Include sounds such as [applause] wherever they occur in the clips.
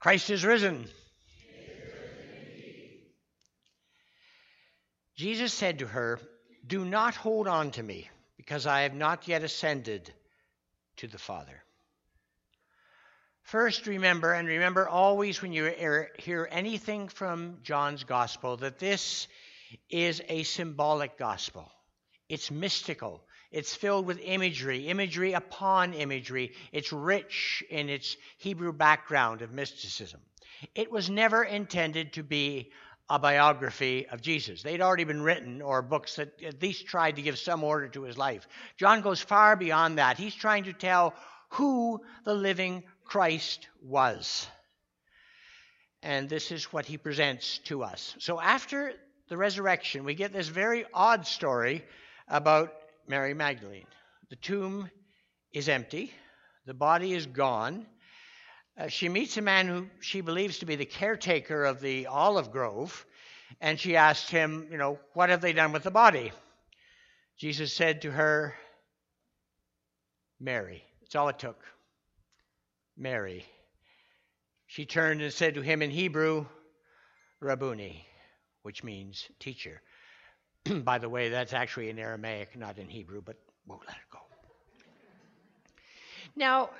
Christ is risen. Jesus said to her, Do not hold on to me, because I have not yet ascended to the Father. First, remember, and remember always when you hear anything from John's gospel, that this is a symbolic gospel. It's mystical. It's filled with imagery, imagery upon imagery. It's rich in its Hebrew background of mysticism. It was never intended to be a biography of Jesus. They'd already been written, or books that at least tried to give some order to his life. John goes far beyond that. He's trying to tell who the living Christ was. And this is what he presents to us. So after the resurrection, we get this very odd story about Mary Magdalene. The tomb is empty, the body is gone. Uh, she meets a man who she believes to be the caretaker of the olive grove, and she asks him, You know, what have they done with the body? Jesus said to her, Mary. That's all it took. Mary. She turned and said to him in Hebrew, Rabboni, which means teacher. [clears throat] By the way, that's actually in Aramaic, not in Hebrew, but we'll let it go. Now,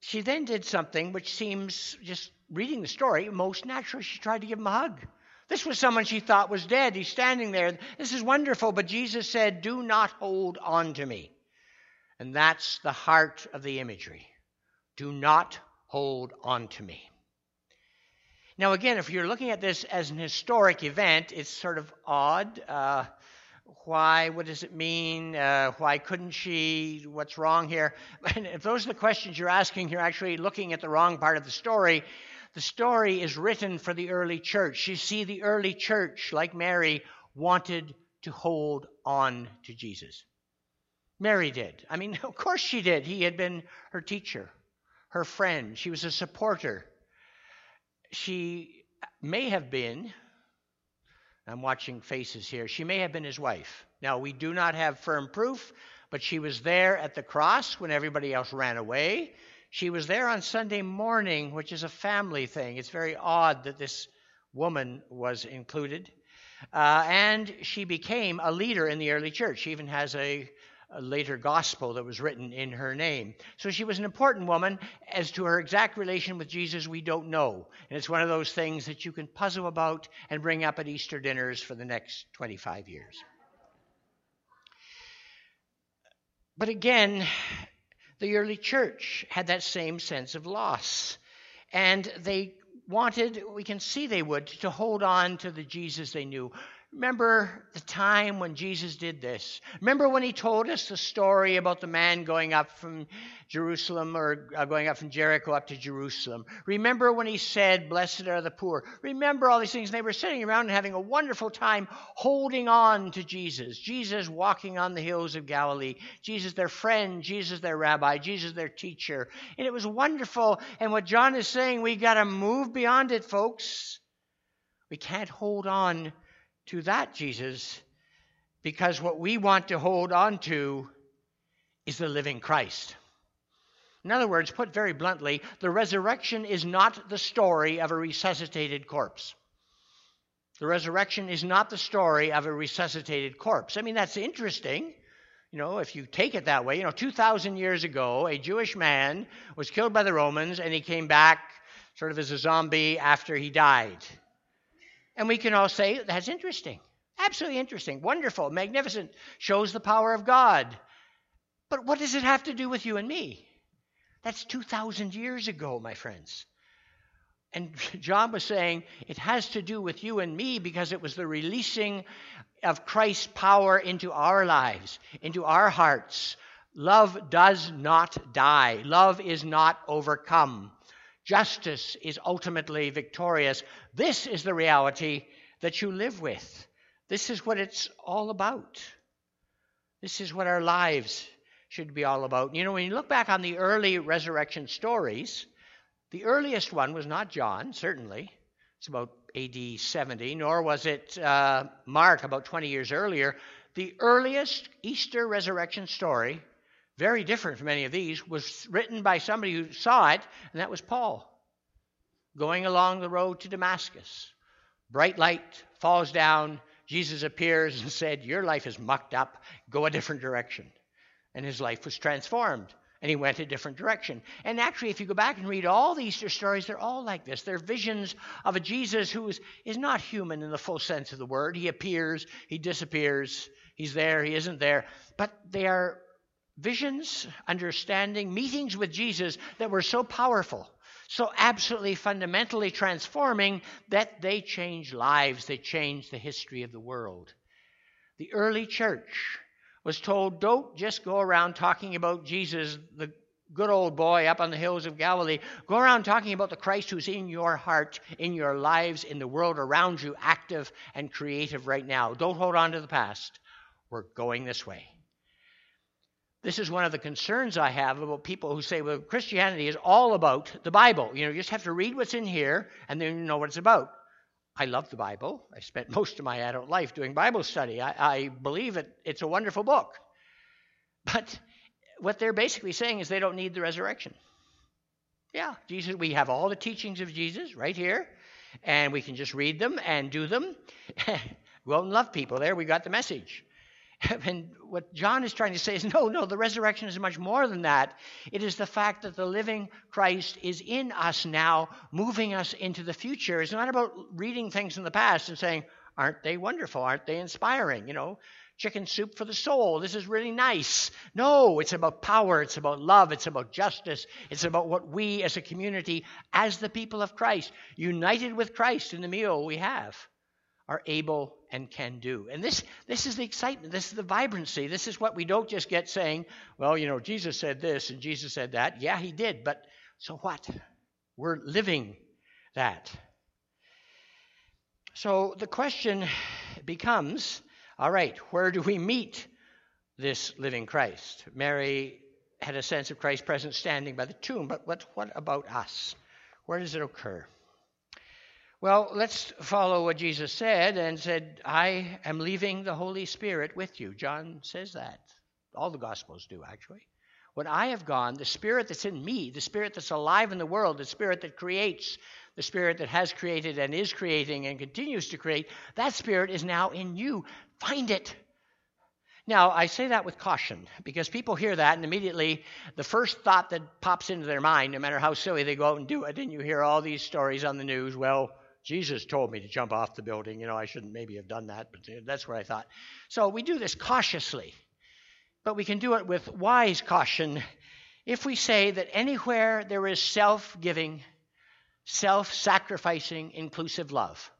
she then did something which seems, just reading the story, most natural. She tried to give him a hug. This was someone she thought was dead. He's standing there. This is wonderful, but Jesus said, Do not hold on to me. And that's the heart of the imagery. Do not hold on to me. Now, again, if you're looking at this as an historic event, it's sort of odd. Uh, why? What does it mean? Uh, why couldn't she? What's wrong here? [laughs] And if those are the questions you're asking, you're actually looking at the wrong part of the story. The story is written for the early church. You see, the early church, like Mary, wanted to hold on to Jesus. Mary did. I mean, [laughs] of course she did. He had been her teacher, her friend. She was a supporter she may have been, I'm watching faces here, she may have been his wife. Now, we do not have firm proof, but she was there at the cross when everybody else ran away. She was there on Sunday morning, which is a family thing. It's very odd that this woman was included. Uh, and she became a leader in the early church. She even has a a later gospel that was written in her name. So she was an important woman. As to her exact relation with Jesus, we don't know. And it's one of those things that you can puzzle about and bring up at Easter dinners for the next 25 years. But again, the early church had that same sense of loss. And they wanted, we can see they would, to hold on to the Jesus they knew. Remember the time when Jesus did this? Remember when he told us the story about the man going up from Jerusalem or uh, going up from Jericho up to Jerusalem? Remember when he said, Blessed are the poor? Remember all these things? And they were sitting around and having a wonderful time holding on to Jesus. Jesus walking on the hills of Galilee. Jesus, their friend. Jesus, their rabbi. Jesus, their teacher. And it was wonderful. And what John is saying, we got to move beyond it, folks. We can't hold on to that Jesus because what we want to hold on to is the living Christ. In other words, put very bluntly, the resurrection is not the story of a resuscitated corpse. The resurrection is not the story of a resuscitated corpse. I mean, that's interesting. You know, if you take it that way, you know, 2,000 years ago, a Jewish man was killed by the Romans and he came back sort of as a zombie after he died. And we can all say, that's interesting. Absolutely interesting. Wonderful. Magnificent. Shows the power of God. But what does it have to do with you and me? That's 2,000 years ago, my friends. And [laughs] John was saying it has to do with you and me because it was the releasing of Christ's power into our lives, into our hearts. Love does not die, love is not overcome. Justice is ultimately victorious. This is the reality that you live with. This is what it's all about. This is what our lives should be all about. You know, when you look back on the early resurrection stories, the earliest one was not John, certainly. It's about AD 70, nor was it uh, Mark about 20 years earlier. The earliest Easter resurrection story very different from any of these, was written by somebody who saw it, and that was Paul. going along the road to Damascus. Bright light falls down. Jesus appears and said, Your life is mucked up. Go a different direction. And his life was transformed and he went a different direction. And actually, if you go back and read all the Easter stories, they're all like this. They're visions of a Jesus who is, is not human in the full sense of the word. He appears, he disappears, he's there, he isn't there. But they are visions, understanding, meetings with Jesus that were so powerful, so absolutely fundamentally transforming that they changed lives, they changed the history of the world. The early church was told, don't just go around talking about Jesus, the good old boy up on the hills of Galilee. Go around talking about the Christ who's in your heart, in your lives, in the world around you, active and creative right now. Don't hold on to the past. We're going this way. This is one of the concerns I have about people who say, well, Christianity is all about the Bible. You know, you just have to read what's in here and then you know what it's about. I love the Bible. I spent [laughs] most of my adult life doing Bible study. I, I believe it, it's a wonderful book. But what they're basically saying is they don't need the resurrection. Yeah, Jesus, we have all the teachings of Jesus right here, and we can just read them and do them. [laughs] well, love people. There, we got the message. [laughs] And what John is trying to say is no, no, the resurrection is much more than that. It is the fact that the living Christ is in us now, moving us into the future. It's not about reading things in the past and saying, aren't they wonderful? Aren't they inspiring? You know, chicken soup for the soul. This is really nice. No, it's about power. It's about love. It's about justice. It's about what we as a community, as the people of Christ, united with Christ in the meal we have, are able and can do. And this, this is the excitement. This is the vibrancy. This is what we don't just get saying, well, you know, Jesus said this and Jesus said that. Yeah, he did, but so what? We're living that. So the question becomes all right, where do we meet this living Christ? Mary had a sense of Christ's presence standing by the tomb, but what, what about us? Where does it occur? Well, let's follow what Jesus said and said, I am leaving the Holy Spirit with you. John says that. All the Gospels do, actually. When I have gone, the Spirit that's in me, the Spirit that's alive in the world, the Spirit that creates, the Spirit that has created and is creating and continues to create, that Spirit is now in you. Find it. Now, I say that with caution because people hear that and immediately the first thought that pops into their mind, no matter how silly they go out and do it, and you hear all these stories on the news, well, Jesus told me to jump off the building. You know, I shouldn't maybe have done that, but that's what I thought. So we do this cautiously, but we can do it with wise caution if we say that anywhere there is self giving, self sacrificing, inclusive love,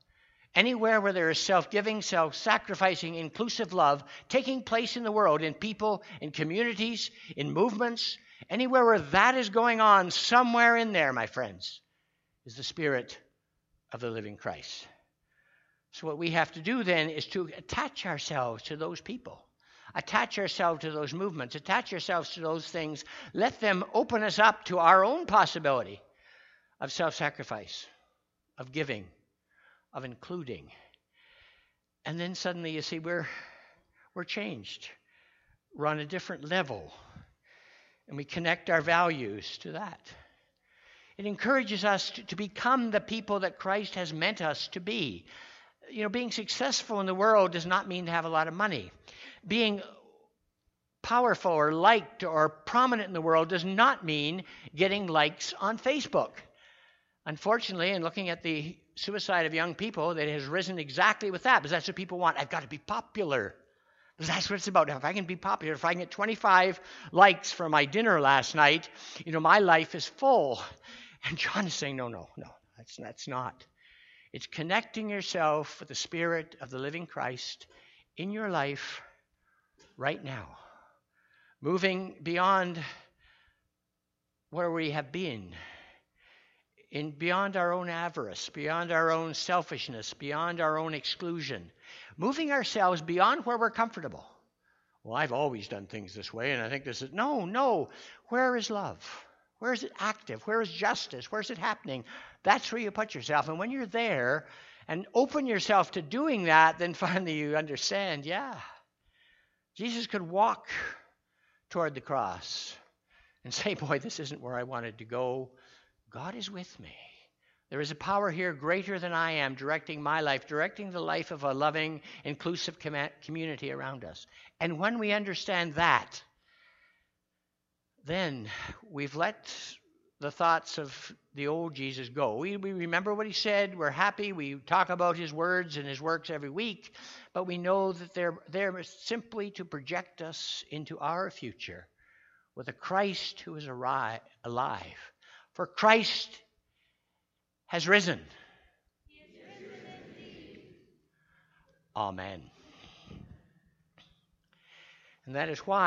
anywhere where there is self giving, self sacrificing, inclusive love taking place in the world, in people, in communities, in movements, anywhere where that is going on, somewhere in there, my friends, is the Spirit of the living Christ. So, what we have to do then is to attach ourselves to those people, attach ourselves to those movements, attach ourselves to those things. Let them open us up to our own possibility of self sacrifice, of giving, of including. And then suddenly you see we're, we're changed. We're on a different level. And we connect our values to that. It encourages us to, become the people that Christ has meant us to be. You know, being successful in the world does not mean to have a lot of money. Being powerful or liked or prominent in the world does not mean getting likes on Facebook. Unfortunately, in looking at the suicide of young people, that has risen exactly with that, because that's what people want. I've got to be popular. That's what it's about. If I can be popular, if I can get 25 likes for my dinner last night, you know, my life is full. And John is saying, no, no, no, that's, that's not. It's connecting yourself with the Spirit of the living Christ in your life right now, moving beyond where we have been, in beyond our own avarice, beyond our own selfishness, beyond our own exclusion, moving ourselves beyond where we're comfortable. Well, I've always done things this way, and I think this is no, no. Where is love? Where is it active? Where is justice? Where is it happening? That's where you put yourself. And when you're there and open yourself to doing that, then [laughs] finally you understand yeah, Jesus could walk toward the cross and say, Boy, this isn't where I wanted to go. God is with me. There is a power here greater than I am directing my life, directing the life of a loving, inclusive com- community around us. And when we understand that, then we've let the thoughts of the old Jesus go. We, we remember what he said. We're happy. We talk about his words and his works every week. But we know that they're there simply to project us into our future with a Christ who is alive. For Christ has risen. Amen. And that is why.